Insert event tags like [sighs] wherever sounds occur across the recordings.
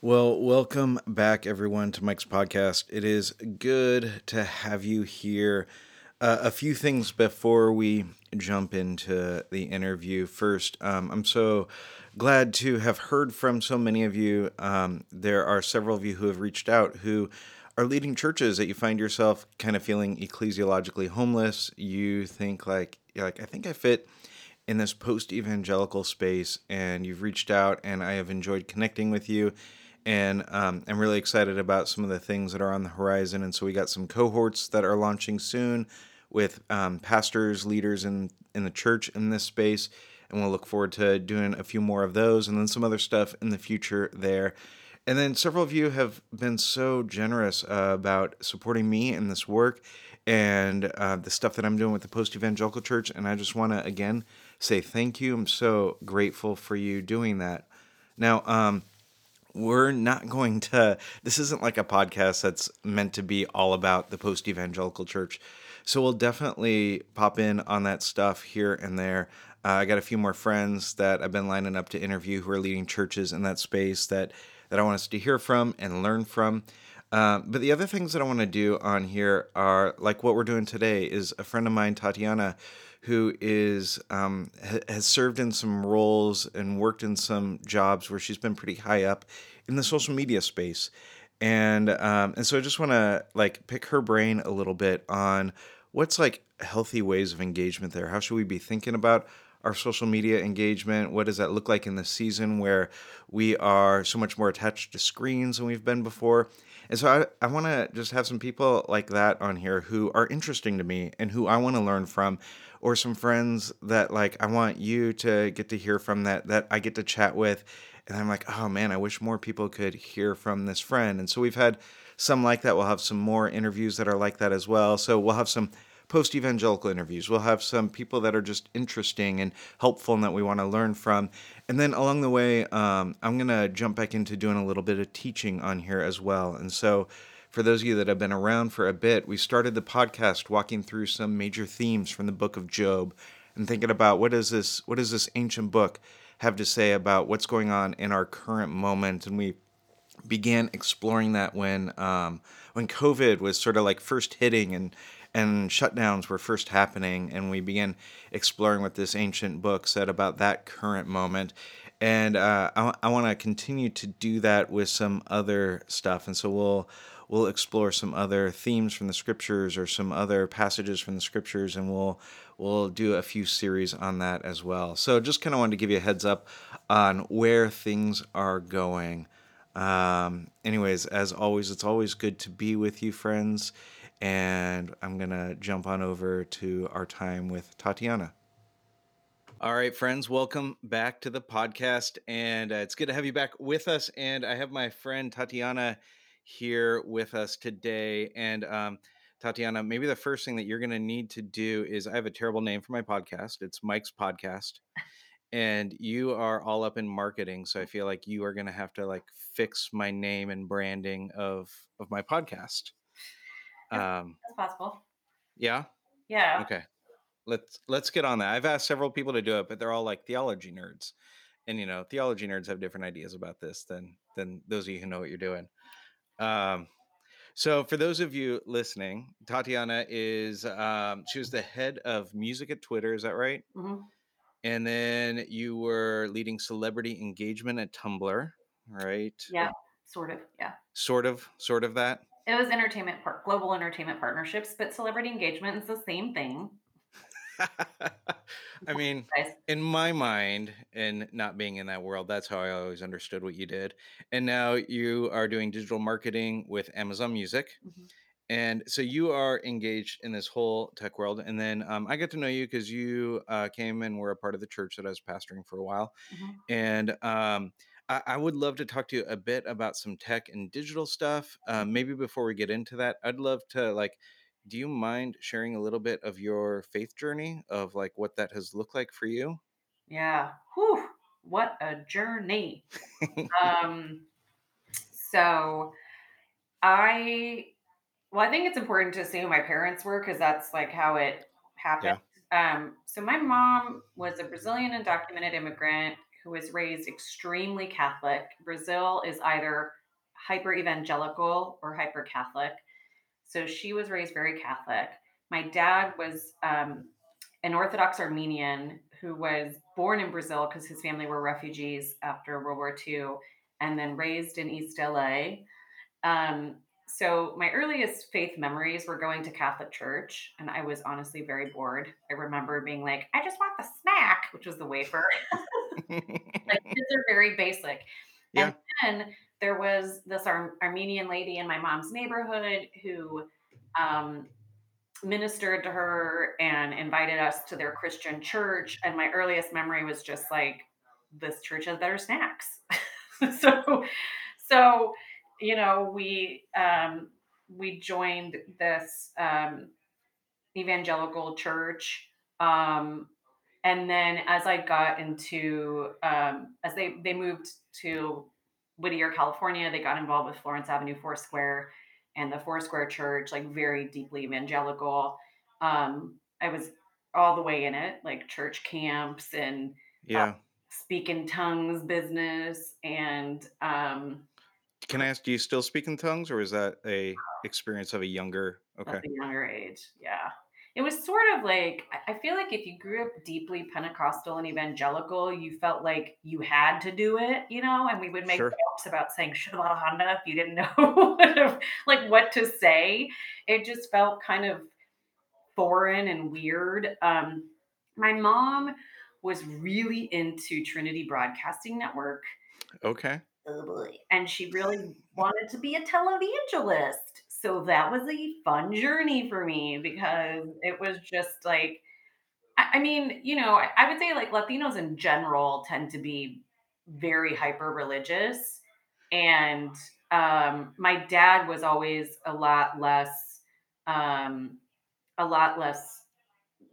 Well, welcome back, everyone, to Mike's podcast. It is good to have you here. Uh, a few things before we jump into the interview. First, um, I'm so glad to have heard from so many of you. Um, there are several of you who have reached out who are leading churches that you find yourself kind of feeling ecclesiologically homeless. You think like, you're like, I think I fit in this post evangelical space, and you've reached out, and I have enjoyed connecting with you and um, I'm really excited about some of the things that are on the horizon. And so we got some cohorts that are launching soon with um, pastors, leaders in in the church in this space, and we'll look forward to doing a few more of those, and then some other stuff in the future there. And then several of you have been so generous uh, about supporting me in this work and uh, the stuff that I'm doing with the Post Evangelical Church. And I just want to again say thank you. I'm so grateful for you doing that. Now, um, we're not going to this isn't like a podcast that's meant to be all about the post evangelical church. So we'll definitely pop in on that stuff here and there. Uh, i got a few more friends that i've been lining up to interview who are leading churches in that space that that i want us to hear from and learn from. Uh, but the other things that i want to do on here are like what we're doing today is a friend of mine tatiana who is um, ha- has served in some roles and worked in some jobs where she's been pretty high up in the social media space, and um, and so I just want to like pick her brain a little bit on what's like healthy ways of engagement there. How should we be thinking about our social media engagement? What does that look like in the season where we are so much more attached to screens than we've been before? And so I, I want to just have some people like that on here who are interesting to me and who I want to learn from or some friends that like I want you to get to hear from that that I get to chat with and I'm like, "Oh man, I wish more people could hear from this friend." And so we've had some like that. We'll have some more interviews that are like that as well. So we'll have some post evangelical interviews. We'll have some people that are just interesting and helpful and that we want to learn from. And then along the way, um, I'm going to jump back into doing a little bit of teaching on here as well. And so for those of you that have been around for a bit, we started the podcast walking through some major themes from the book of Job and thinking about what is this what does this ancient book have to say about what's going on in our current moment? And we began exploring that when um, when COVID was sort of like first hitting and and shutdowns were first happening, and we began exploring what this ancient book said about that current moment. And uh, I, I want to continue to do that with some other stuff, and so we'll we'll explore some other themes from the scriptures or some other passages from the scriptures, and we'll we'll do a few series on that as well. So just kind of wanted to give you a heads up on where things are going. Um, anyways, as always, it's always good to be with you, friends. And I'm going to jump on over to our time with Tatiana. All right, friends, welcome back to the podcast. And uh, it's good to have you back with us. And I have my friend Tatiana here with us today. And um, Tatiana, maybe the first thing that you're going to need to do is I have a terrible name for my podcast. It's Mike's Podcast. And you are all up in marketing, so I feel like you are going to have to like fix my name and branding of of my podcast. Um, That's possible. Yeah. Yeah. Okay. Let's let's get on that. I've asked several people to do it, but they're all like theology nerds, and you know, theology nerds have different ideas about this than than those of you who know what you're doing. Um, so, for those of you listening, Tatiana is um, she was the head of music at Twitter. Is that right? Mm-hmm. And then you were leading celebrity engagement at Tumblr, right? Yeah, sort of. Yeah. Sort of, sort of that. It was entertainment part, global entertainment partnerships, but celebrity engagement is the same thing. [laughs] I mean, in my mind, and not being in that world, that's how I always understood what you did. And now you are doing digital marketing with Amazon Music. Mm-hmm. And so you are engaged in this whole tech world. And then um, I got to know you because you uh, came and were a part of the church that I was pastoring for a while. Mm-hmm. And um, I, I, would love to talk to you a bit about some tech and digital stuff. Um, maybe before we get into that, I'd love to like do you mind sharing a little bit of your faith journey of like what that has looked like for you? Yeah. Whew. What a journey. [laughs] um so I well, I think it's important to see who my parents were because that's like how it happened. Yeah. Um, so my mom was a Brazilian undocumented immigrant who was raised extremely Catholic. Brazil is either hyper evangelical or hyper Catholic. So she was raised very Catholic. My dad was um, an Orthodox Armenian who was born in Brazil because his family were refugees after World War II and then raised in East LA. Um, so my earliest faith memories were going to Catholic church, and I was honestly very bored. I remember being like, I just want the snack, which was the wafer. [laughs] like kids are very basic. Yeah. And then there was this Ar- Armenian lady in my mom's neighborhood who um, ministered to her and invited us to their Christian church. And my earliest memory was just like, this church has better snacks. [laughs] so, so you know, we um, we joined this um, evangelical church, um, and then as I got into um, as they they moved to Whittier, California, they got involved with Florence Avenue Foursquare and the Foursquare Church, like very deeply evangelical. Um, I was all the way in it, like church camps and uh, yeah, uh, speak in tongues business and um, can I ask, do you still speak in tongues, or is that a experience of a younger? Okay. A younger age, yeah. It was sort of like I feel like if you grew up deeply Pentecostal and evangelical, you felt like you had to do it, you know. And we would make sure. jokes about saying "Shabbat Honda" if you didn't know [laughs] like what to say. It just felt kind of foreign and weird. Um, my mom was really into Trinity Broadcasting Network. Okay oh boy. And she really wanted to be a televangelist. So that was a fun journey for me because it was just like, I, mean, you know, I, I would say like Latinos in general tend to be very hyper religious. And um, my dad was always a lot less, um, a lot less,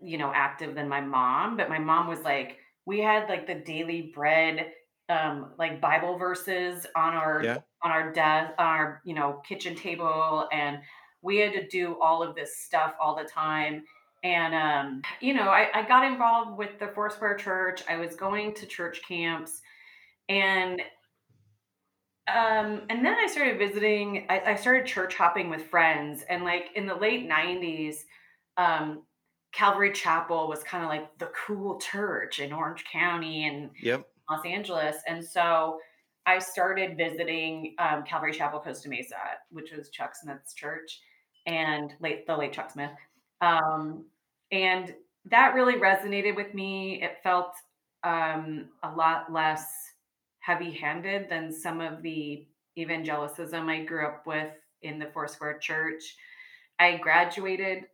you know, active than my mom. But my mom was like, we had like the daily bread um like bible verses on our yeah. on our desk on our you know kitchen table and we had to do all of this stuff all the time and um you know I, I got involved with the foursquare church i was going to church camps and um and then i started visiting I, I started church hopping with friends and like in the late 90s um calvary chapel was kind of like the cool church in orange county and yep Los Angeles. And so I started visiting um, Calvary Chapel Costa Mesa, which was Chuck Smith's church and late the late Chuck Smith. Um, and that really resonated with me. It felt um, a lot less heavy handed than some of the evangelicism I grew up with in the Foursquare Church. I graduated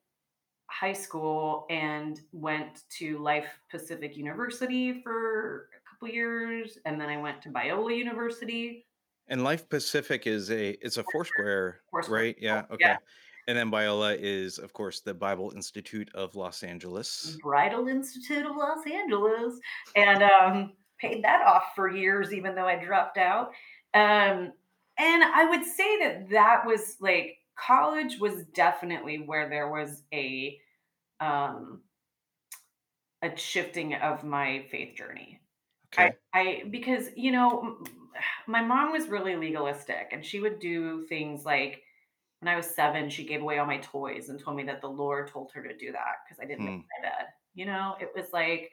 high school and went to Life Pacific University for couple years, and then I went to Biola University. And Life Pacific is a it's a Foursquare, Foursquare. right? Yeah. Okay. Yeah. And then Biola is, of course, the Bible Institute of Los Angeles. Bridal Institute of Los Angeles, and um, paid that off for years, even though I dropped out. Um, and I would say that that was like college was definitely where there was a um, a shifting of my faith journey. Okay. I, I because you know [sighs] my mom was really legalistic and she would do things like when I was seven, she gave away all my toys and told me that the Lord told her to do that because I didn't hmm. make my bed. You know, it was like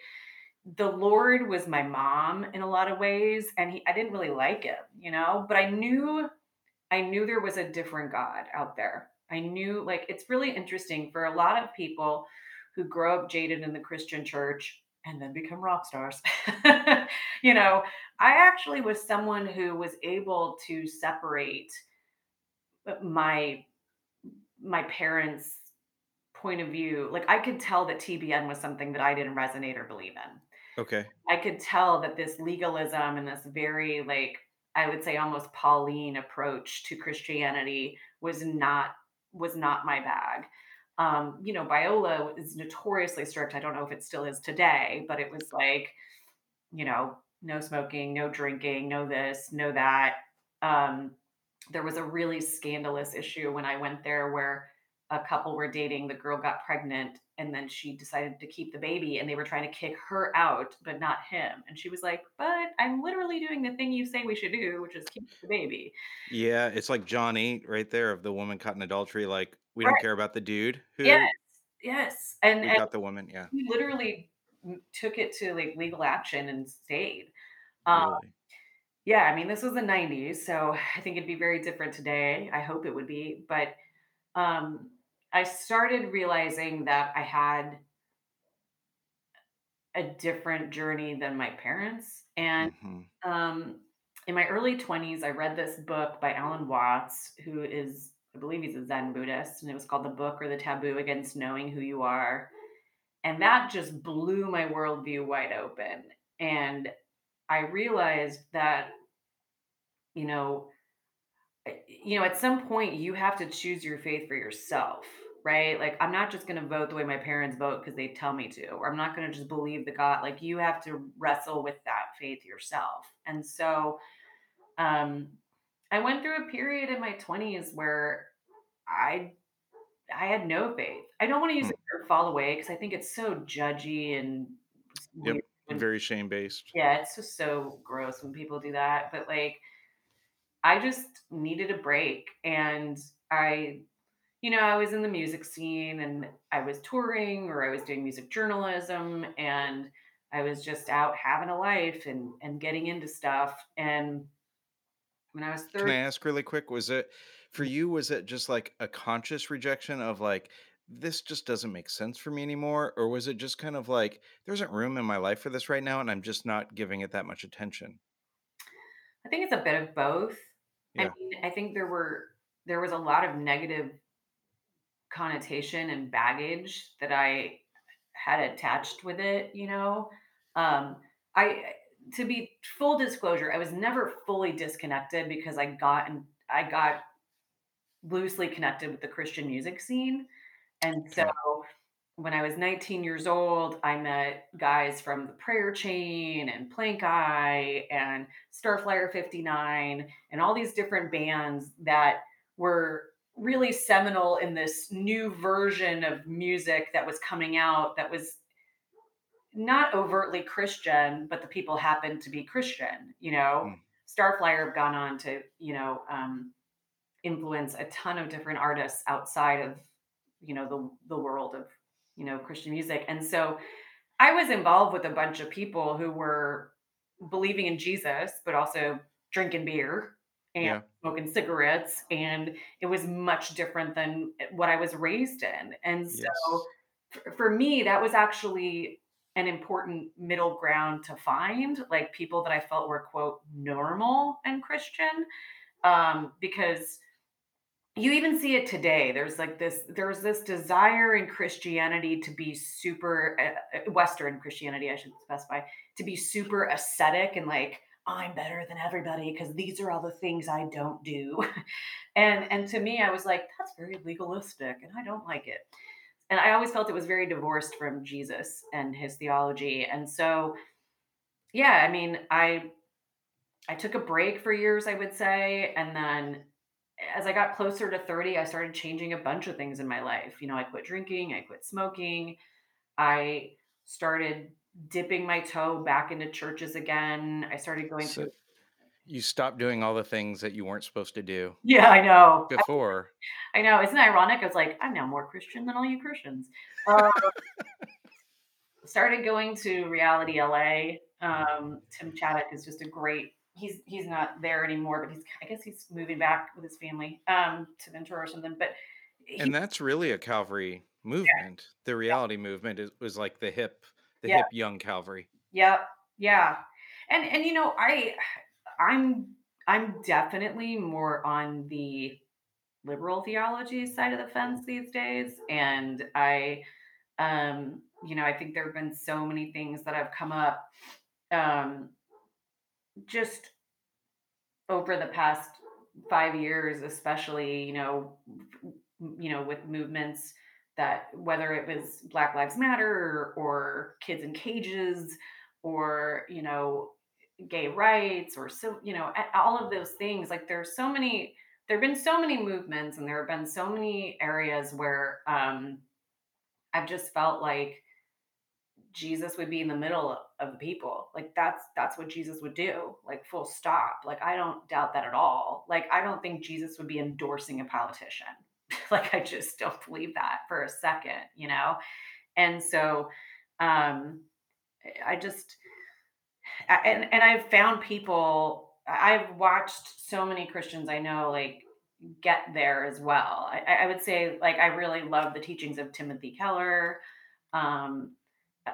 the Lord was my mom in a lot of ways, and he I didn't really like him, you know, but I knew I knew there was a different God out there. I knew like it's really interesting for a lot of people who grow up jaded in the Christian church and then become rock stars. [laughs] you know, I actually was someone who was able to separate uh, my my parents' point of view. Like I could tell that TBN was something that I didn't resonate or believe in. Okay. I could tell that this legalism and this very like I would say almost Pauline approach to Christianity was not was not my bag um, you know, Biola is notoriously strict. I don't know if it still is today, but it was like, you know, no smoking, no drinking, no this, no that. Um, there was a really scandalous issue when I went there where a couple were dating, the girl got pregnant, and then she decided to keep the baby, and they were trying to kick her out, but not him. And she was like, "But I'm literally doing the thing you say we should do, which is keep the baby." Yeah, it's like John 8 right there of the woman caught in adultery, like, we don't care about the dude Yes. who Yes. And who and got the woman, yeah, he literally took it to, like, legal action and stayed. Um, really. yeah, I mean, this was the '90s, so I think it'd be very different today. I hope it would be, but, um, I started realizing that I had a different journey than my parents, and, Mhm. um, in my early 20s, I read this book by Alan Watts, who is I believe he's a Zen Buddhist, and it was called The Book or the Taboo Against Knowing Who You Are, and that just blew my worldview wide open, and I realized that, you know, you know, at some point you have to choose your faith for yourself, right? Like I'm not just going to vote the way my parents vote because they tell me to, or I'm not going to just believe the God. Like you have to wrestle with that faith yourself. And so, um, I went through a period in my 20s where I I had no faith. I don't want to use Mm, the word fall away because I think it's so judgy and yep. When, very shame-based. yeah, it's just so gross when people do that. But like, I just needed a break, and I you know, I was in the music scene and I was touring or I was doing music journalism and I was just out having a life and and getting into stuff. And when I was 30. Can I ask really quick, was it for you, was it just, like, a conscious rejection of, like, "This just doesn't make sense for me anymore," or was it just kind of like, "There isn't room in my life for this right now, and I'm just not giving it that much attention?" I think it's a bit of both. I Yeah, mean, I think there were there was a lot of negative connotation and baggage that I had attached with it, you know. Um I to be full disclosure, I was never fully disconnected because I got and I got loosely connected with the Christian music scene. And so when I was 19 years old, I met guys from the Prayer Chain and Plankeye and Starflyer 59 and all these different bands that were really seminal in this new version of music that was coming out that was not overtly Christian, but the people happened to be Christian, you know. Mm, Starflyer have gone on to, you know, um, influence a ton of different artists outside of you know the the world of you know Christian music. And so I was involved with a bunch of people who were believing in Jesus, but also drinking beer and yeah, smoking cigarettes. And it was much different than what I was raised in. And so yes. for me, that was actually an important middle ground to find, like people that I felt were quote normal and Christian. Um, because you even see it today. There's like this there's this desire in Christianity to be super uh, uh, Western Christianity, I should specify, to be super ascetic and like I'm better than everybody because these are all the things I don't do. [laughs] and and to me I was like that's very legalistic and I don't like it. And I always felt it was very divorced from Jesus and his theology. And so yeah, I mean, I I took a break for years, I would say, and then as I got closer to 30, I started changing a bunch of things in my life. You know, I quit drinking, I quit smoking, I started dipping my toe back into churches again. I started going So to you stopped doing all the things that you weren't supposed to do Yeah, I know. I, [laughs] before. I know. Isn't it ironic? I was like, I'm now more Christian than all you Christians. Uh, [laughs] started going to Reality LA. Um, Tim Chaddick is just a great. He's he's not there anymore, but he's I guess he's moving back with his family um, to Ventura or something. But he, And that's really a Calvary movement. The reality movement is was like the hip the yeah, hip young Calvary. yeah, yeah, and and you know I I'm I'm definitely more on the liberal theology side of the fence these days, and I um you know I think there have been so many things that have come up um just over the past 5 years, especially, you know, you know, with movements that whether it was Black Lives Matter or, or kids in cages or, you know, gay rights or so, you know, all of those things. Like there's so many there have been so many movements and there have been so many areas where um, I've just felt like Jesus would be in the middle of the people. Like that's that's what Jesus would do. Like full stop. Like I don't doubt that at all. Like I don't think Jesus would be endorsing a politician. [laughs] like I just don't believe that for a second, you know? And so um I just and and I've found people I've watched so many Christians I know like get there as well. I, I would say like I really love the teachings of Timothy Keller. Um,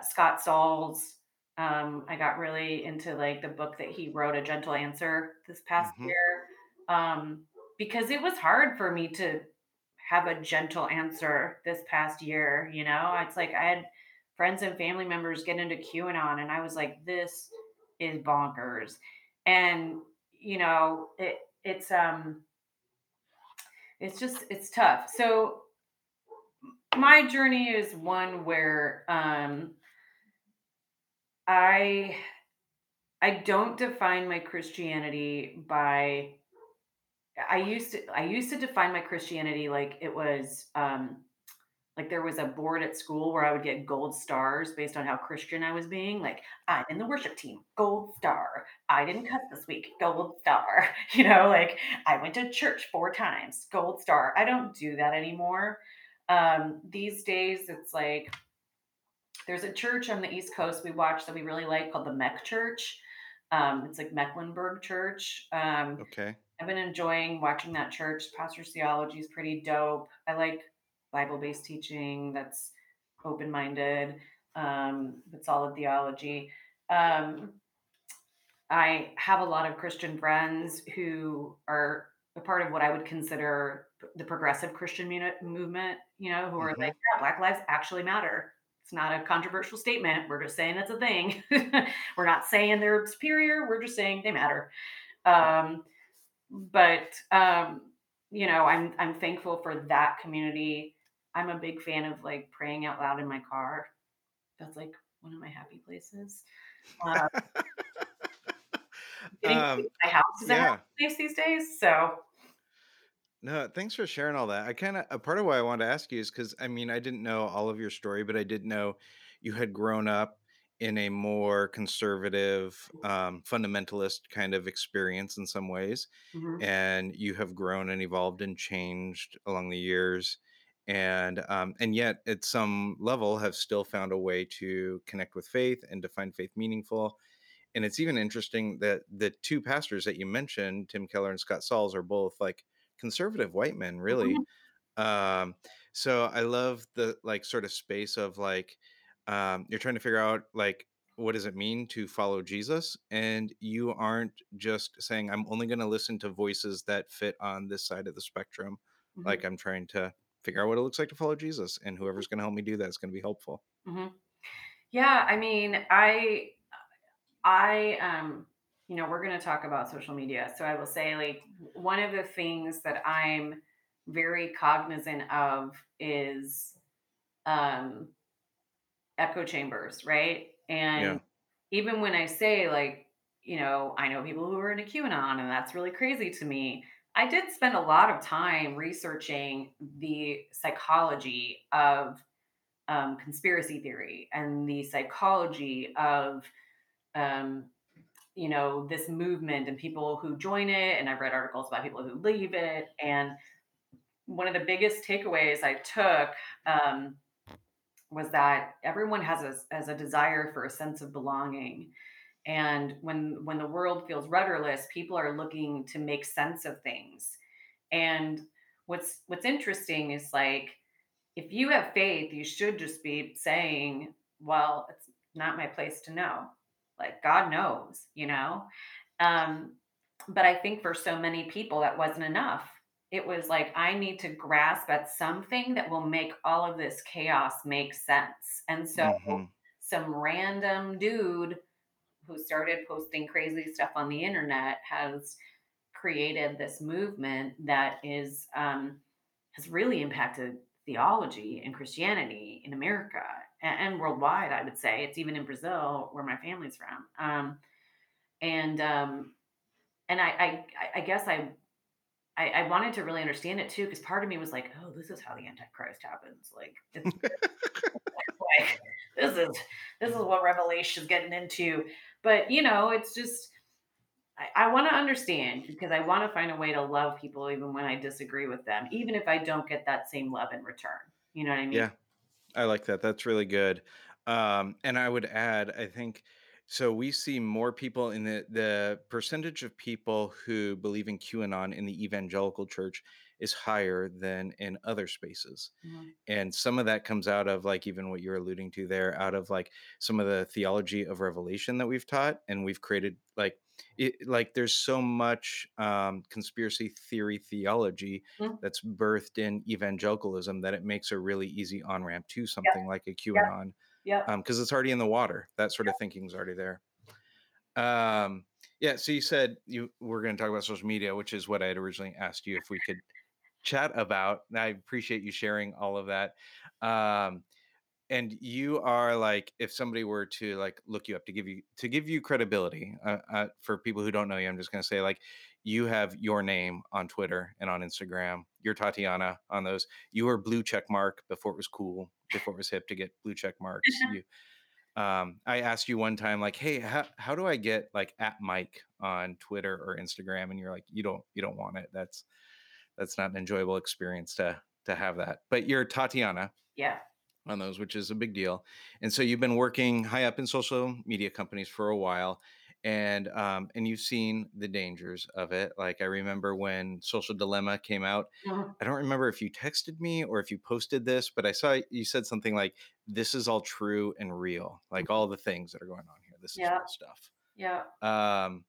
Scott Sauls. Um, I got really into like the book that he wrote, A Gentle Answer, this past hmm year, um, because it was hard for me to have a gentle answer this past year. You know, it's like I had friends and family members get into QAnon, and I was like, this is bonkers. And you know, it it's um it's just it's tough. So my journey is one where um I I don't define my Christianity by I used to I used to define my Christianity like it was um like there was a board at school where I would get gold stars based on how Christian I was being. Like I'm in the worship team, gold star. I didn't cuss this week, gold star. [laughs] You know, like I went to church four times, gold star. I don't do that anymore. Um, these days, it's like there's a church on the East Coast we watch that we really like called the Meck Church. Um, it's like Mecklenburg Church. Um, Okay. I've been enjoying watching that church. Pastor's theology is pretty dope. I like Bible based teaching that's open minded, um, with solid theology. Um, I have a lot of Christian friends who are a part of what I would consider the progressive Christian movement, you know, who are hmm like, yeah, Black lives actually matter. It's not a controversial statement. We're just saying it's a thing. [laughs] we're not saying they're superior. We're just saying they matter. Um, but um, you know, I'm I'm thankful for that community. I'm a big fan of like praying out loud in my car. That's like one of my happy places. Uh, [laughs] getting to um, my house is a happy place these days. So No, thanks for sharing all that. I kind of a part of why I wanted to ask you is because I mean I didn't know all of your story, but I did know you had grown up in a more conservative, um, fundamentalist kind of experience in some ways, mhm, and you have grown and evolved and changed along the years, and um, and yet at some level have still found a way to connect with faith and to find faith meaningful. And it's even interesting that the two pastors that you mentioned, Tim Keller and Scott Sauls, are both like conservative white men, really. mhm, Um, so I love the like sort of space of like um, you're trying to figure out like what does it mean to follow Jesus, and you aren't just saying I'm only going to listen to voices that fit on this side of the spectrum. mhm, Like I'm trying to figure out what it looks like to follow Jesus, and whoever's going to help me do that is going to be helpful. mhm. Yeah, I mean, I I um you know, we're going to talk about social media. So I will say like one of the things that I'm very cognizant of is um echo chambers, right? And Yeah. even when I say like, you know, I know people who are in a QAnon and that's really crazy to me. I did spend a lot of time researching the psychology of um, conspiracy theory and the psychology of um, you know this movement and people who join it and i've read articles about people who leave it and one of the biggest takeaways i took um, was that everyone has a, has a desire for a sense of belonging and when when the world feels rudderless people are looking to make sense of things and what's what's interesting is like if you have faith you should just be saying well it's not my place to know like god knows you know? Um but i think for so many people that wasn't enough. It was like i need to grasp at something that will make all of this chaos make sense. And so hmm some random dude who started posting crazy stuff on the internet has created this movement that is um, has really impacted theology and Christianity in America and, worldwide. I would say it's even in Brazil, where my family's from. Um, and um, and I, I I guess I I, I wanted to really understand it too, because part of me was like, oh, this is how the Antichrist happens. Like, [laughs] [laughs] like this is this is what Revelation's getting into. But you know, it's just I, I want to understand because I want to find a way to love people even when I disagree with them, even if I don't get that same love in return. You know what I mean? Yeah, I like that. That's really good. Um, and I would add, I think so. We see more people in the the percentage of people who believe in QAnon in the evangelical church is higher than in other spaces. Mhm. And some of that comes out of like even what you're alluding to there, out of like some of the theology of revelation that we've taught, and we've created like it, like there's so much um, conspiracy theory theology Mhm. that's birthed in evangelicalism that it makes a really easy on ramp to something like a. QAnon Yep. because it's already in the water. That sort of thinking's already there. Um, yeah. So you said you were going to talk about social media, which is what I had originally asked you if we could chat about. And I appreciate you sharing all of that. Um, and you are like, if somebody were to like look you up to give you to give you credibility, uh, uh, for people who don't know you, I'm just going to say like, you have your name on Twitter and on Instagram. You're Tatiana on those. You were blue check mark before it was cool, before it was hip to get blue check marks. [laughs] You um, I asked you one time, like, "Hey, how, how do I get like at Mike on Twitter or Instagram?" And you're like, "You don't, you don't want it. That's that's not an enjoyable experience to to have that." But you're Tatiana Yeah. On those, which is a big deal. And so you've been working high up in social media companies for a while, and um, and you've seen the dangers of it. Like I remember when Social Dilemma came out. Mhm. I don't remember if you texted me or if you posted this, but I saw you said something like, "This is all true and real. Like all the things that are going on here. This is Yeah. real stuff." Yeah. Um,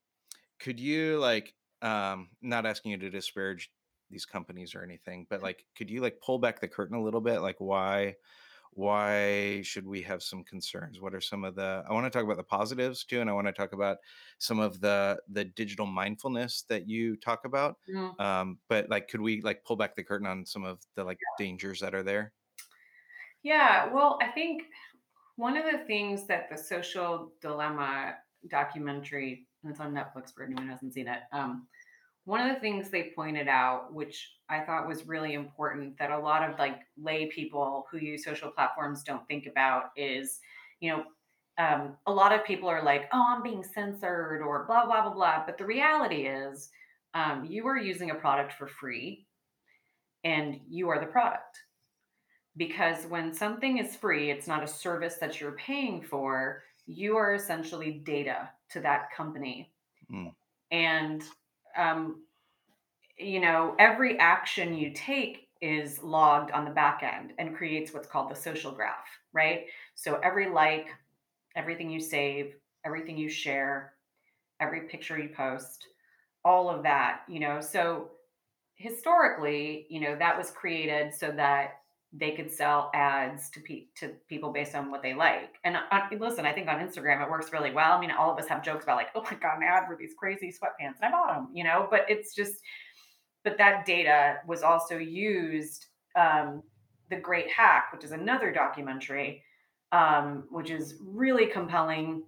could you like, um, not asking you to disparage these companies or anything, but like, could you like pull back the curtain a little bit? Like, why? Why should we have some concerns what are some of the i want to talk about the positives too and i want to talk about some of the the digital mindfulness that you talk about Mhm. um but like could we like pull back the curtain on some of the like dangers that are there Yeah. Well, I think one of the things that the social dilemma documentary, it's on Netflix for anyone who hasn't seen it. Um, one of the things they pointed out, which I thought was really important, that a lot of like lay people who use social platforms don't think about is, you know, um, a lot of people are like, "Oh, I'm being censored," or blah blah blah blah. But the reality is, um, you are using a product for free, and you are the product because when something is free, it's not a service that you're paying for. You are essentially data to that company. Mm, And, um, you know, every action you take is logged on the back end and creates what's called the social graph, right? So every like, everything you save, everything you share, every picture you post, all of that, you know. So historically, you know, that was created so that they could sell ads to pe- to people based on what they like. And listen, I think on Instagram it works really well. I mean, all of us have jokes about like, oh my god, an ad for these crazy sweatpants, and I bought them, you know. But it's just, but that data was also used. Um, the Great Hack, which is another documentary, um, which is really compelling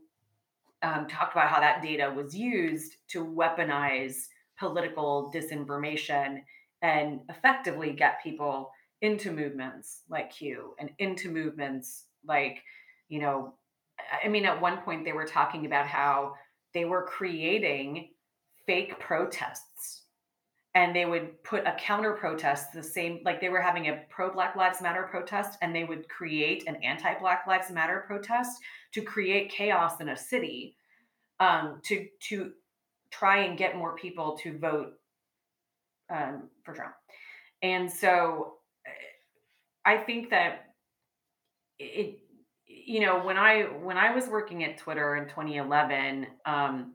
um, talked about how that data was used to weaponize political disinformation and effectively get people into movements like Q and into movements like, you know, I mean, at one point they were talking about how they were creating fake protests and they would put a counter protest the same like they were having a pro black lives matter protest and they would create an anti black lives matter protest to create chaos in a city um, to to try and get more people to vote um, for Trump. And so I think that it, you know, when I when I was working at Twitter in 2011, um,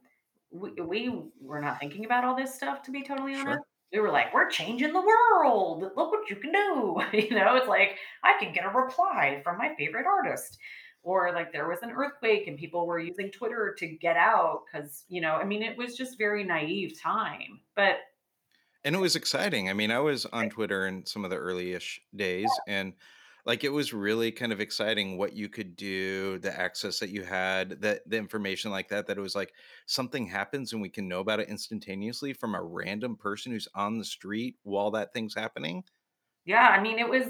we, we were not thinking about all this stuff. To be totally honest, sure we were like, we're changing the world. Look what you can do. [laughs] You know, it's like I can get a reply from my favorite artist. Or like there was an earthquake and people were using Twitter to get out because, you know, I mean, it was just very naive time. But and it was exciting i mean i was on twitter in some of the early-ish days and Like, it was really kind of exciting what you could do, the access that you had, that the information like that, that it was like something happens and we can know about it instantaneously from a random person who's on the street while that thing's happening. Yeah, I mean, it was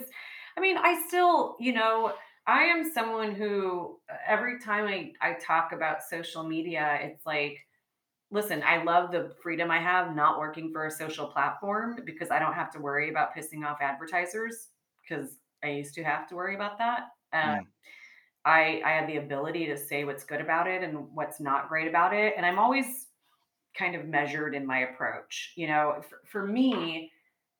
I mean, I still, you know, I am someone who uh, every time I I talk about social media, it's like, listen, I love the freedom I have not working for a social platform because I don't have to worry about pissing off advertisers because I used to have to worry about that. Mm, I I have the ability to say what's good about it and what's not great about it, and I'm always kind of measured in my approach. You know, for, for me,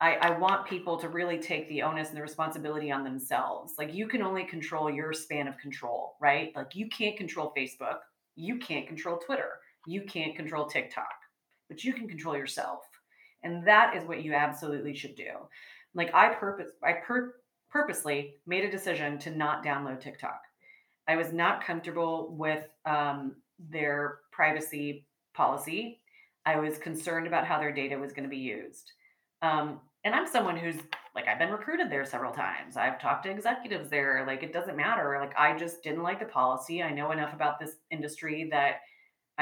I, I want people to really take the onus and the responsibility on themselves. Like you can only control your span of control, right? Like you can't control Facebook, you can't control Twitter, you can't control TikTok, but you can control yourself. And that is what you absolutely should do. Like I purpose I pur- purposely made a decision to not download TikTok. I was not comfortable with um, their privacy policy. I was concerned about how their data was going to be used. Um, and I'm someone who's like, I've been recruited there several times. I've talked to executives there. Like, it doesn't matter. Like, I just didn't like the policy. I know enough about this industry that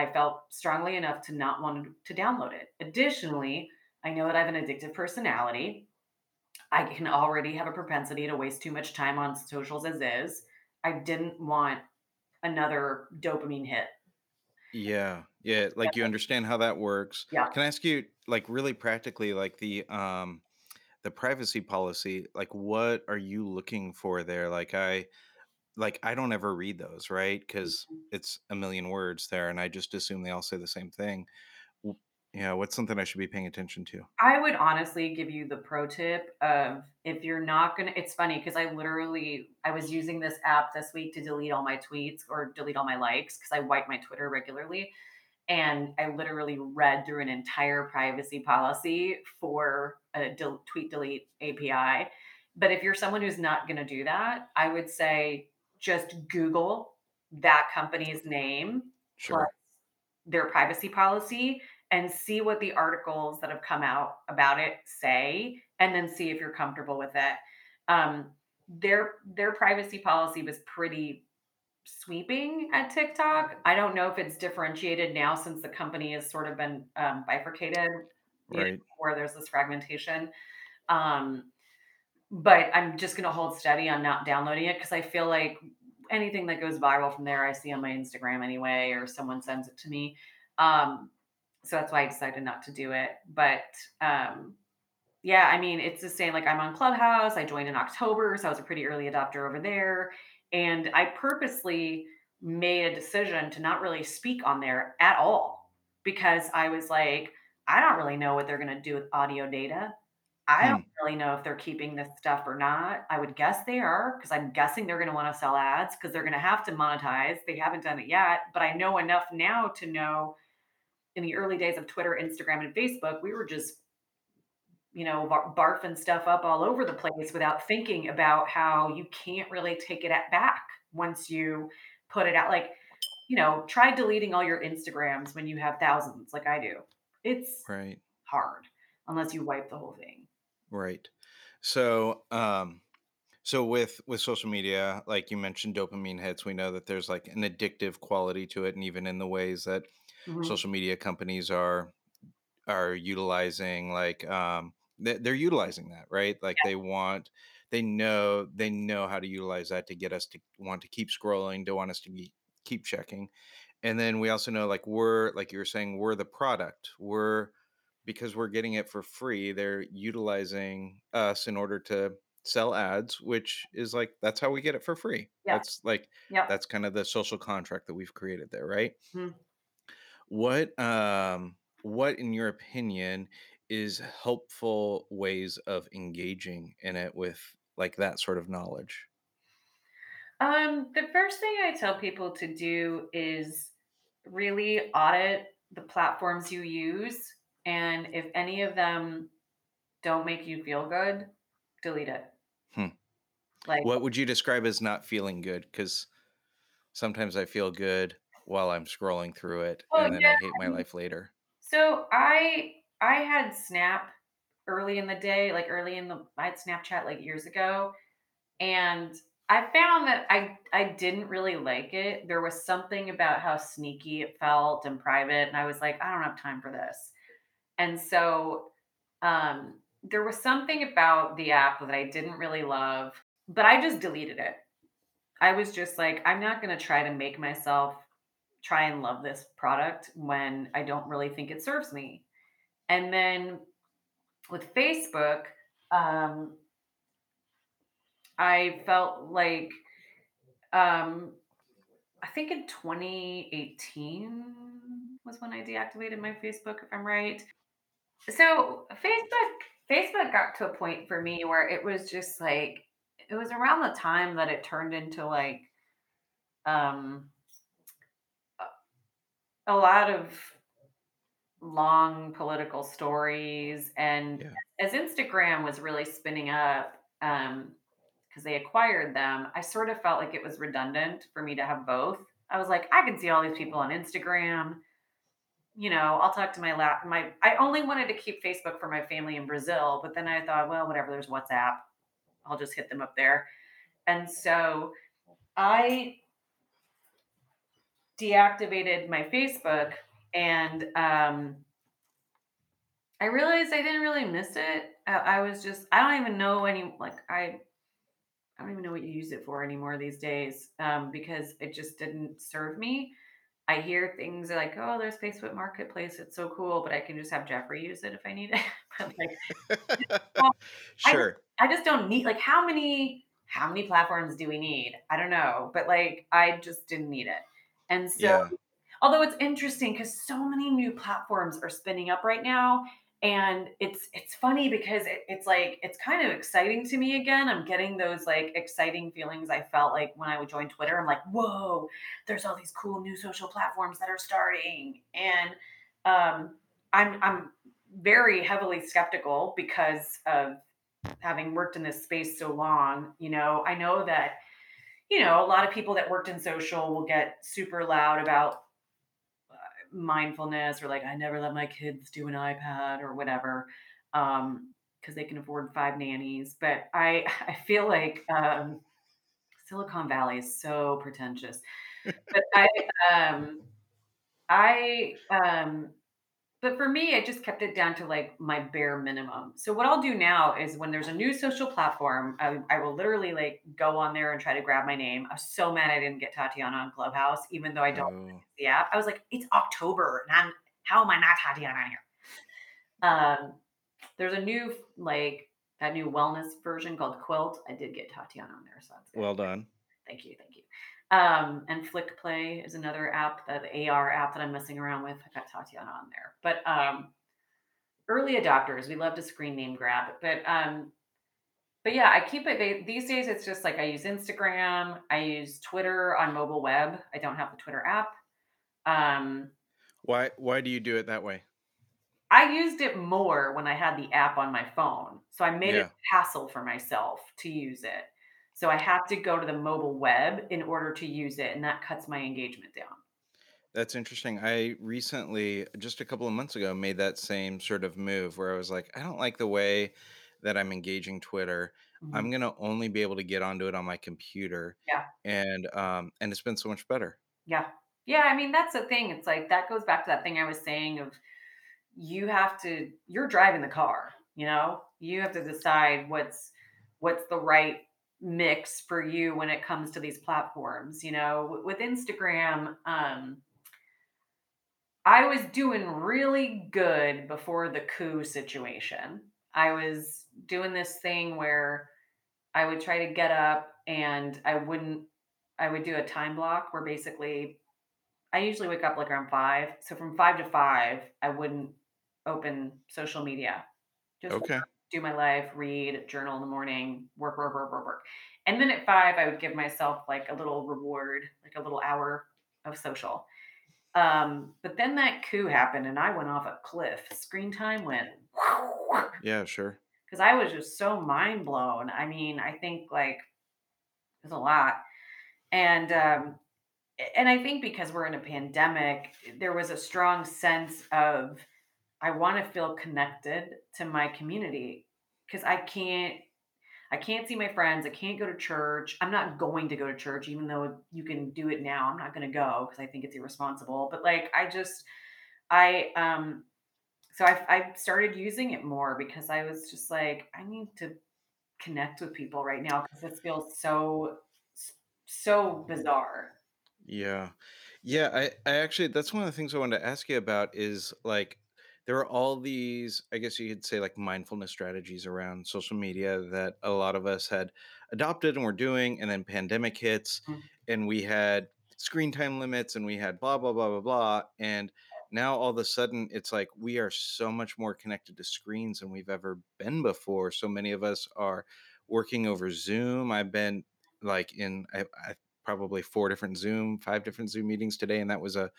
I felt strongly enough to not want to download it. Additionally, I know that I have an addictive personality. I can already have a propensity to waste too much time on socials as is. I didn't want another dopamine hit. yeah, yeah, like you [laughs] understand how that works. Yeah. Can I ask you, like, really practically, like the um the privacy policy, like what are you looking for there? Like I like I don't ever read those, right? Because mm-hmm. it's a million words there, and I just assume they all say the same thing. Yeah, what's something I should be paying attention to? I would honestly give you the pro tip of if you're not gonna it's funny because I literally I was using this app this week to delete all my tweets or delete all my likes because I wipe my Twitter regularly. And I literally read through an entire privacy policy for a del- tweet delete API. But if you're someone who's not going to do that, I would say just Google that company's name plus Sure. their privacy policy and see what the articles that have come out about it say, and then see if you're comfortable with it. Um, their their privacy policy was pretty sweeping at TikTok. I don't know if it's differentiated now since the company has sort of been um, bifurcated, Right. where there's this fragmentation. Um, but I'm just going to hold steady on not downloading it because I feel like anything that goes viral from there, I see on my Instagram anyway, or someone sends it to me. Um, so that's why I decided not to do it. But um, yeah, I mean, it's the same. Like I'm on Clubhouse. I joined in October, so I was a pretty early adopter over there. And I purposely made a decision to not really speak on there at all because I was like, I don't really know what they're going to do with audio data. I don't Hmm. really know if they're keeping this stuff or not. I would guess they are because I'm guessing they're going to want to sell ads because they're going to have to monetize. They haven't done it yet, but I know enough now to know in the early days of Twitter, Instagram, and Facebook, we were just you know, bar- barfing stuff up all over the place without thinking about how you can't really take it at back once you put it out. Like, you know, try deleting all your Instagrams when you have thousands, like I do. It's Right. hard unless you wipe the whole thing. Right. So, um, so with with social media, like you mentioned, dopamine hits. We know that there's like an addictive quality to it, and even in the ways that Mhm. social media companies are are utilizing, like um, they, they're utilizing that, right? Like they want, they know, they know how to utilize that to get us to want to keep scrolling, to want us to be, keep checking. And then we also know, like, we're, like you were saying, we're the product. We're, because we're getting it for free, they're utilizing us in order to sell ads, which is like, that's how we get it for free. Yeah. That's like, Yep. that's kind of the social contract that we've created there, right? Mhm. What, um, what in your opinion is helpful ways of engaging in it with like that sort of knowledge? Um, the first thing I tell people to do is really audit the platforms you use. And if any of them don't make you feel good, delete it. Hmm. Like, What would you describe as not feeling good? Because sometimes I feel good while I'm scrolling through it, and then yeah, I hate my life later. So I I had Snap early in the day, like early in the I had Snapchat like years ago, And I found that I I didn't really like it. There was something about how sneaky it felt and private, and I was like, I don't have time for this. And so um, there was something about the app that I didn't really love, but I just deleted it. I was just like, I'm not going to try to make myself try and love this product when I don't really think it serves me. And then with Facebook, um, I felt like um, I think in 2018 was when I deactivated my Facebook, if I'm right. So Facebook Facebook got to a point for me where it was just like it was around the time that it turned into like um a lot of long political stories and Yeah. as Instagram was really spinning up um because they acquired them, I sort of felt like it was redundant for me to have both. I was like, I can see all these people on Instagram you know, I'll talk to my lap. My I only wanted to keep Facebook for my family in Brazil, but then I thought, well, whatever. There's WhatsApp. I'll just hit them up there. And so I deactivated my Facebook, and um, I realized I didn't really miss it. I, I was just I don't even know any like I I don't even know what you use it for anymore these days um, because it just didn't serve me. I hear things like, "Oh, there's Facebook Marketplace. It's so cool," but I can just have Jeffrey use it if I need it. [laughs] But like, [laughs] well, I sure. I just don't need like how many how many platforms do we need? I don't know, but like I just didn't need it. And so Yeah. Although it's interesting because so many new platforms are spinning up right now, and it's it's funny because it, it's like it's kind of exciting to me again. I'm getting those like exciting feelings I felt like when I would join Twitter. I'm like, whoa, there's all these cool new social platforms that are starting, and um, I'm I'm very heavily skeptical because of having worked in this space so long. You know, I know that you know a lot of people that worked in social will get super loud about mindfulness or like I never let my kids do an iPad or whatever um because they can afford five nannies but I [laughs] I feel like um Silicon Valley is so pretentious. But I um I um but for me, I just kept it down to like my bare minimum. So what I'll do now is when there's a new social platform, I, I will literally like go on there and try to grab my name. I'm so mad I didn't get Tatiana on Clubhouse, even though I don't Oh, use the app. I was like, it's October, and I'm how am I not Tatiana on here? Um, there's a new like that new wellness version called Quilt. I did get Tatiana on there, so that's good. well done. Thank you, thank you. Um, and Flickplay is another app, that the AR app that I'm messing around with. I've got Tatiana on there. But um, early adopters, we love to screen name grab. But um, but yeah, I keep it. They, these days, it's just like I use Instagram, I use Twitter on mobile web. I don't have the Twitter app. Um, Why why do you do it that way? I used it more when I had the app on my phone. So I made it a hassle for myself to use it. So I have to go to the mobile web in order to use it, and that cuts my engagement down. That's interesting. I recently, just a couple of months ago, made that same sort of move where I was like, I don't like the way that I'm engaging Twitter. Mhm. I'm gonna only be able to get onto it on my computer, Yeah. and um, and it's been so much better. Yeah. Yeah, I mean, that's the thing. It's like that goes back to that thing I was saying of you have to you're driving the car, you know? You have to decide what's what's the right mix for you when it comes to these platforms, you know? With Instagram, um I was doing really good before the coup situation. I was doing this thing where I would try to get up and I wouldn't I would do a time block where basically I usually wake up like around 5. So from 5 to 5, I wouldn't open social media. Just Okay. Do my life, read, journal in the morning, work, work, work, work, work. And then at 5, I would give myself like a little reward, like a little hour of social. Um, but then that coup happened and I went off a cliff. Screen time went [laughs] Yeah, sure. because I was just so mind blown. I mean, I think like was a lot. And um, and I think because we're in a pandemic, there was a strong sense of I want to feel connected to my community because I can't. I can't see my friends. I can't go to church. I'm not going to go to church, even though you can do it now. I'm not going to go because I think it's irresponsible. But like, I just, I, um, so I, I started using it more because I was just like, I need to connect with people right now because this feels so, so bizarre. Yeah. Yeah, I I actually that's one of the things I wanted to ask you about is like there are all these, I guess you could say like mindfulness strategies around social media that a lot of us had adopted and were doing, and then pandemic hits Mm, and we had screen time limits and we had blah blah blah blah blah. And now all of a sudden it's like we are so much more connected to screens than we've ever been before. So many of us are working over Zoom. I've been like in I, I probably four different Zoom, five different Zoom meetings today, and that was a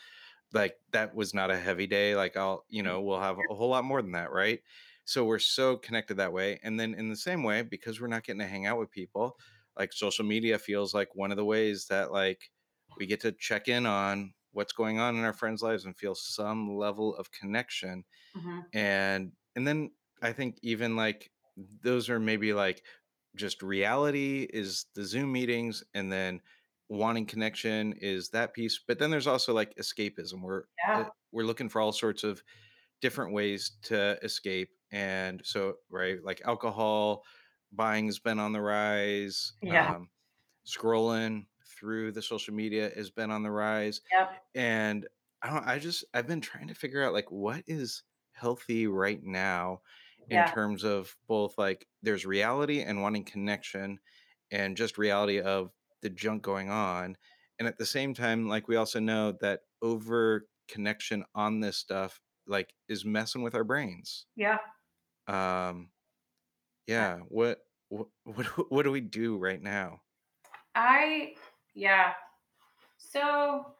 like that was not a heavy day. Like I'll, you mm, know, we'll have a whole lot more than that, right? So we're so connected that way. And then in the same way, because we're not getting to hang out with people, like social media feels like one of the ways that like we get to check in on what's going on in our friends' lives and feel some level of connection mhm. and and then i think even like those are maybe like just reality is the zoom meetings and then wanting connection is that piece but then there's also like escapism we're Yeah, we're looking for all sorts of different ways to escape and so right like alcohol buying has been on the rise yeah, um scrolling through the social media has been on the rise yep, and I don't I just I've been trying to figure out like what is healthy right now in yeah, terms of both like there's reality and wanting connection and just reality of the junk going on. And at the same time, like we also know that over connection on this stuff like is messing with our brains. yeah. Um yeah, what what [laughs] what, do- what do we do right now? I, yeah. So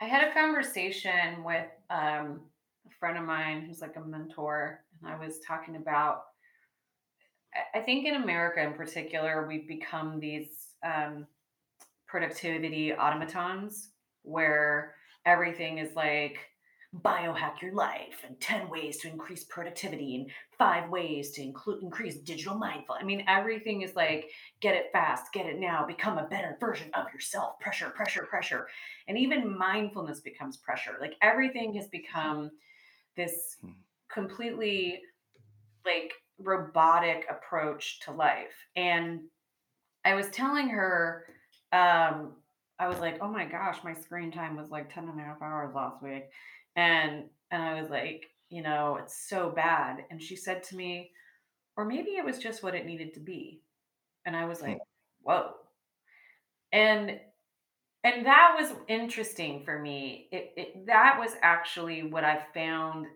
I had a conversation with um, a friend of mine who's like a mentor, and I was talking about. I think in America, in particular, we've become these um, productivity automatons where everything is like biohack your life and 10 ways to increase productivity and five ways to include increase digital mindful i mean everything is like get it fast get it now become a better version of yourself pressure pressure pressure and even mindfulness becomes pressure like everything has become this Hmm. completely like robotic approach to life and I was telling her, um, I was like, "Oh my gosh, my screen time was like 10 and a half hours last week." And and I was like, you know, it's so bad. And she said to me, "Or maybe it was just what it needed to be." And I was Hmm. like, "Whoa." And and that was interesting for me. It, it that was actually what I found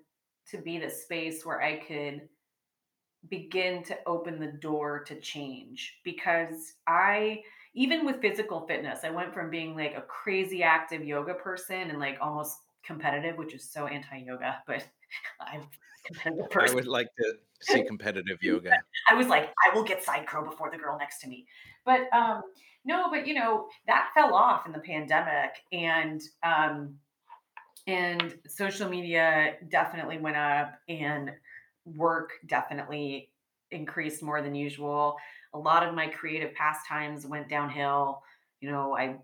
to be the space where I could begin to open the door to change because I even with physical fitness, I went from being like a crazy active yoga person and like almost competitive, which is so anti-yoga, [laughs] but I'm a competitive I would like to [laughs] see competitive yoga. I was like, I will get side crow before the girl next to me. But um no, but you know, that fell off in the pandemic and um and social media definitely went up and work definitely increased more than usual. A lot of my creative pastimes went downhill. You know, I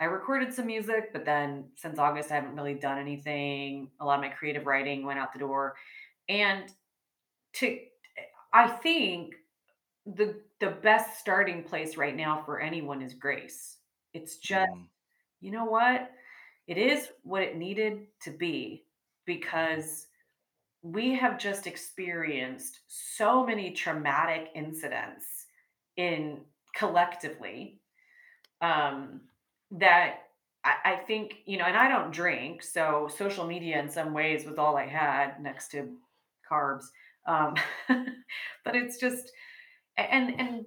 I recorded some music, but then since August I haven't really done anything. A lot of my creative writing went out the door. And to I think the the best starting place right now for anyone is grace. It's just, Mm, you know what? It is what it needed to be because we have just experienced so many traumatic incidents in collectively um, that I, I think you know and i don't drink so social media in some ways was all i had next to carbs um, [laughs] but it's just and and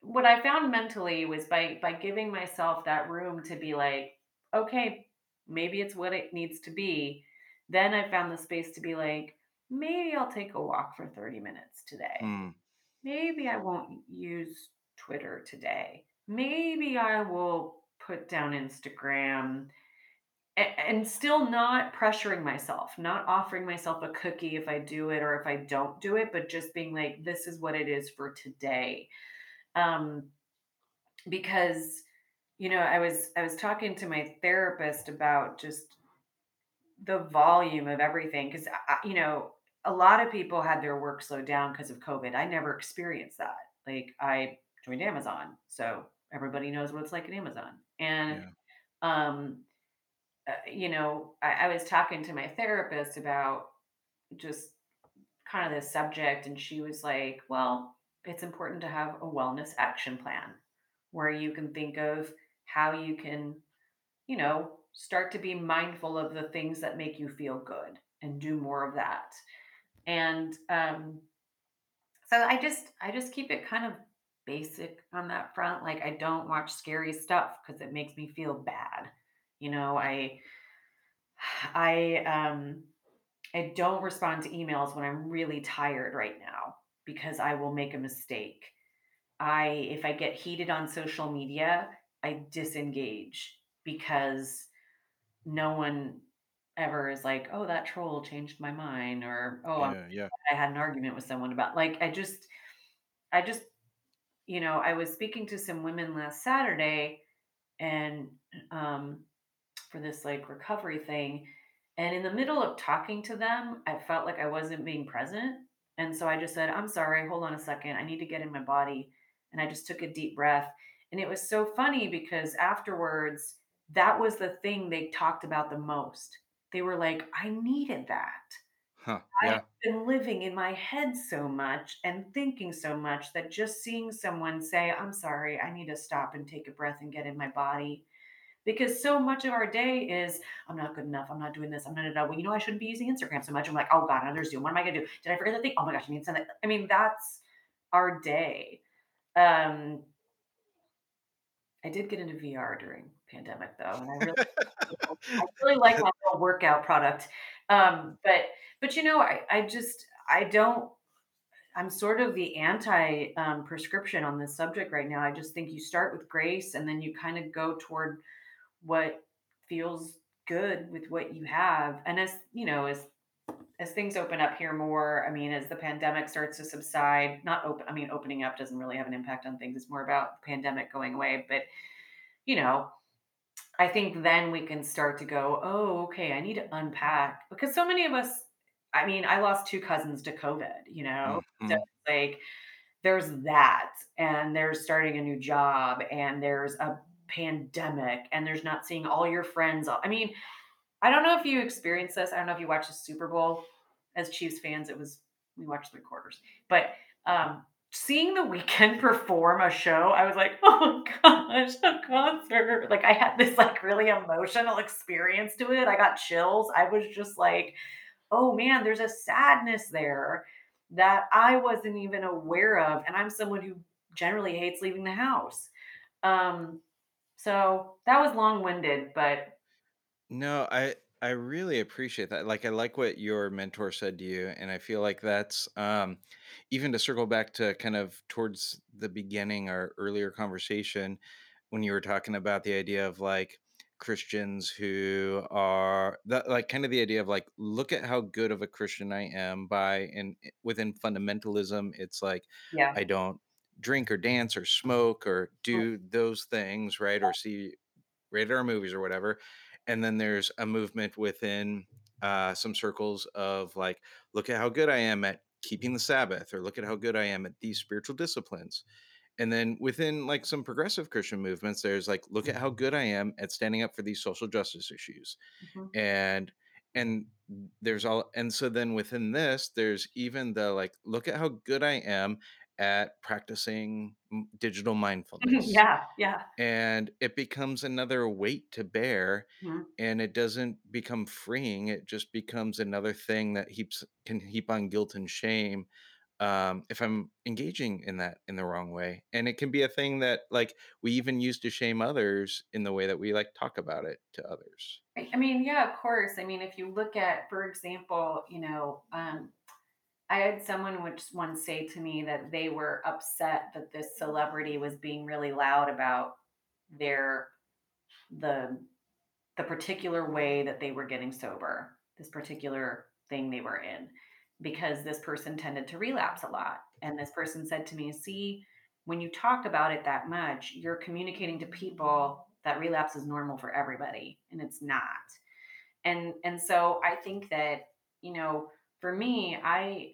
what i found mentally was by by giving myself that room to be like okay maybe it's what it needs to be then i found the space to be like maybe i'll take a walk for 30 minutes today. Mm, maybe i won't use twitter today. Maybe i will put down instagram a- and still not pressuring myself, not offering myself a cookie if I do it or if I don't do it, but just being like, this is what it is for today. Um, because you know, I was I was talking to my therapist about just the volume of everything because you know a lot of people had their work slowed down because of COVID. I never experienced that. Like I joined Amazon, so everybody knows what it's like at Amazon, and Yeah. um, uh, you know, I, I was talking to my therapist about just kind of this subject, and she was like, "Well, it's important to have a wellness action plan where you can think of how you can, you know, start to be mindful of the things that make you feel good and do more of that." And um, so I just I just keep it kind of basic on that front. Like I don't watch scary stuff because it makes me feel bad. You know, I I um I don't respond to emails when I'm really tired right now because I will make a mistake. I if I get heated on social media, I disengage because no one ever is like, "Oh, that troll changed my mind," or "Oh, Yeah. Yeah. I had an argument with someone about." Like, I just, I just, you know, I was speaking to some women last Saturday, and um, for this like recovery thing. And in the middle of talking to them, I felt like I wasn't being present. And so I just said, I'm sorry, hold on a second. I need to get in my body. And I just took a deep breath. And it was so funny because afterwards, that was the thing they talked about the most. They were like, I needed that. Huh. I have been living in my head so much and thinking so much that just seeing someone say, I'm sorry, I need to stop and take a breath and get in my body because so much of our day is I'm not good enough. I'm not doing this. I'm not. Well, you know, I shouldn't be using Instagram so much. I'm like, oh god, another Zoom. What am I gonna do? Did I forget the thing? Oh my gosh, I need to send it. I mean, that's our day. Um, I did get into VR during pandemic though, and I really, [laughs] [laughs] I really like my little workout product. Um, but but you know, I I just I don't. I'm sort of the anti um, prescription on this subject right now. I just think you start with grace and then you kind of go toward what feels good with what you have. And as you know, as as things open up here more, I mean, as the pandemic starts to subside, not open, I mean, opening up doesn't really have an impact on things. It's more about the pandemic going away. But, you know, I think then we can start to go, oh, okay, I need to unpack because so many of us, I mean, I lost two cousins to COVID, you know, so hmm like there's that, and there's starting a new job, and there's a pandemic, and there's not seeing all your friends. I mean, I don't know if you experienced this. I don't know if you watched the Super Bowl as Chiefs fans. It was we watched three quarters, but um, seeing the Weeknd [laughs] perform a show, I was like, oh gosh, a concert! Like I had this like really emotional experience to it. I got chills. I was just like, oh man, there's a sadness there that I wasn't even aware of, and I'm someone who generally hates leaving the house. Um, so that was long winded, but No, I I really appreciate that. Like I like what your mentor said to you, and I feel like that's um even to circle back to kind of towards the beginning our earlier conversation when you were talking about the idea of like Christians who are that like kind of the idea of like look at how good of a Christian I am by and eh, within fundamentalism it's like yeah. I don't drink or dance or mm-hmm. smoke or mm-hmm. do those things, right? Or see rated R movies or whatever. And then there's a movement within uh, some circles of like, look at how good I am at keeping the Sabbath, or look at how good I am at these spiritual disciplines. And then within like some progressive Christian movements, there's like, look at how good I am at standing up for these social justice issues. Mhm. And and there's all and so then within this, there's even the like, look at how good I am at practicing m- digital mindfulness Yeah, yeah. and it becomes another weight to bear Mhm. and it doesn't become freeing it just becomes another thing that heaps can heap on guilt and shame um, if i'm engaging in that in the wrong way and it can be a thing that like we even use to shame others in the way that we like talk about it to others I I mean, yeah, of course. I mean, if you look at, for example, you know, um, I had someone which once say to me that they were upset that this celebrity was being really loud about their the the particular way that they were getting sober, this particular thing they were in, because this person tended to relapse a lot. And this person said to me, See, when you talk about it that much, you're communicating to people that relapse is normal for everybody, and it's not. And and so I think that, you know, for me, I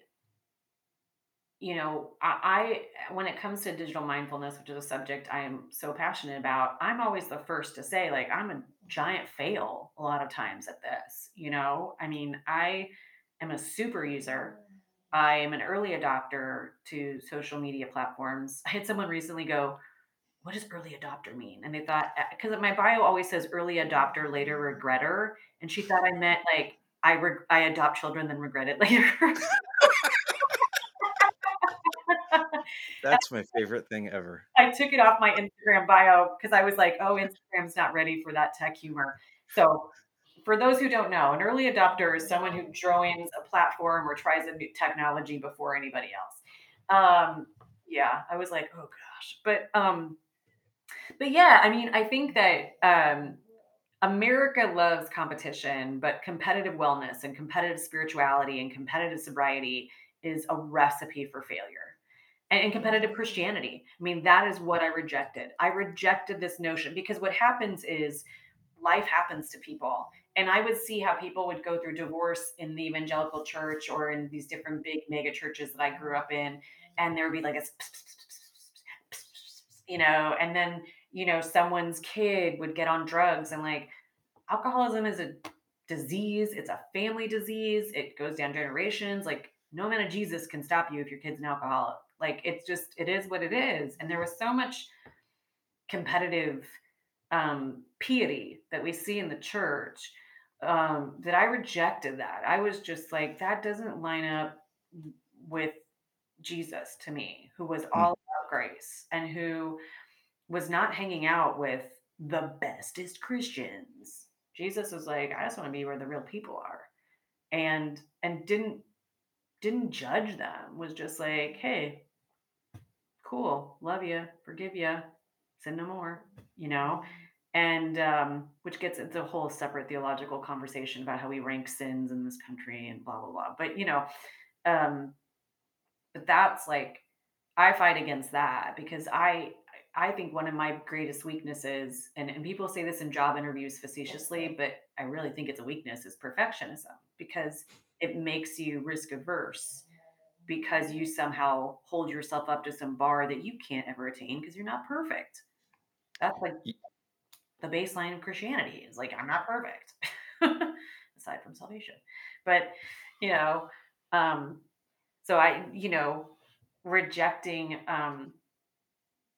you know, I, I when it comes to digital mindfulness, which is a subject I am so passionate about, I'm always the first to say, like, I'm a giant fail a lot of times at this. You know, I mean, I am a super user. I am an early adopter to social media platforms. [laughs] I had someone recently go, What does early adopter mean? And they thought, eh, because my bio always says early adopter, later regretter. And she thought I meant like, I, reg- I adopt children, then regret it [laughs] later. That's my favorite thing ever. I took it off my Instagram bio because I was like, oh, Instagram's not ready for that tech humor. So, for those who don't know, an early adopter is someone who joins a platform or tries a new technology before anybody else. Um, yeah, I was like, oh gosh, but um, but yeah, I mean, I think that um, America loves competition, but competitive wellness and competitive spirituality and competitive sobriety is a recipe for failure and, and competitive Christianity. I mean, that is what I rejected. I rejected this notion because what happens is life happens to people. And I would see how people would go through divorce in the evangelical church or in these different big mega churches that I grew up in. And there would be like a, you know, and then, you know, someone's kid would get on drugs and like alcoholism is a disease, it's a family disease, it goes down generations. Like, no man of Jesus can stop you if your kid's an alcoholic. Like it's just it is what it is. And there was so much competitive um, piety that we see in the church um, that I rejected that. I was just like, that doesn't line up with Jesus to me, who was hmm. all about grace and who was not hanging out with the bestest Christians. Jesus was like, I just want to be where the real people are. And and didn't didn't judge them, was just like, hey, cool, love you, forgive you, sin no more, you know? And um, which gets into a whole separate theological conversation about how we rank sins in this country and blah, blah, blah. But, you know, um, but that's like, I fight against that because I, I think one of my greatest weaknesses, and, and people say this in job interviews facetiously, but I really think it's a weakness, is perfectionism because it makes you risk averse because you somehow hold yourself up to some bar that you can't ever attain because you're not perfect. That's like the baseline of Christianity is like, I'm not perfect, [laughs] aside from salvation. But, you know, um, so I, you know, rejecting um,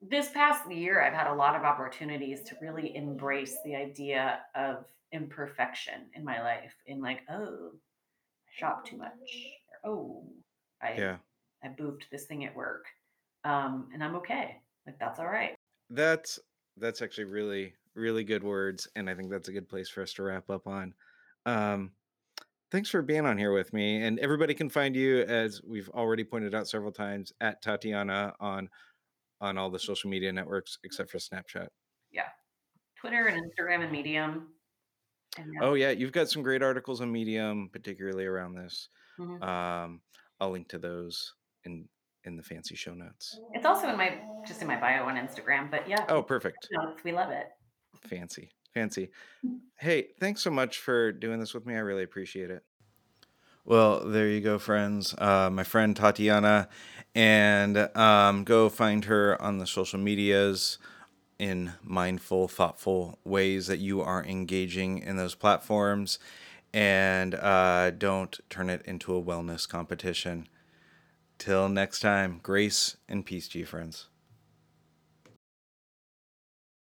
this past year, I've had a lot of opportunities to really embrace the idea of imperfection in my life. In like, oh, I shop too much. Or, oh, I yeah. I boofed this thing at work. Um, and I'm okay. Like that's all right. That's that's actually really really good words and I think that's a good place for us to wrap up on. Um thanks for being on here with me and everybody can find you as we've already pointed out several times at Tatiana on on all the social media networks except for Snapchat. Yeah. Twitter and Instagram and Medium. And yeah. Oh yeah, you've got some great articles on Medium particularly around this. Mm-hmm. Um I'll link to those in in the fancy show notes. It's also in my just in my bio on Instagram, but yeah. Oh, perfect. Notes, we love it. Fancy, fancy. Hey, thanks so much for doing this with me. I really appreciate it. Well, there you go, friends. Uh, my friend Tatiana, and um, go find her on the social medias in mindful, thoughtful ways that you are engaging in those platforms and uh, don't turn it into a wellness competition. Till next time, grace and peace to you, friends.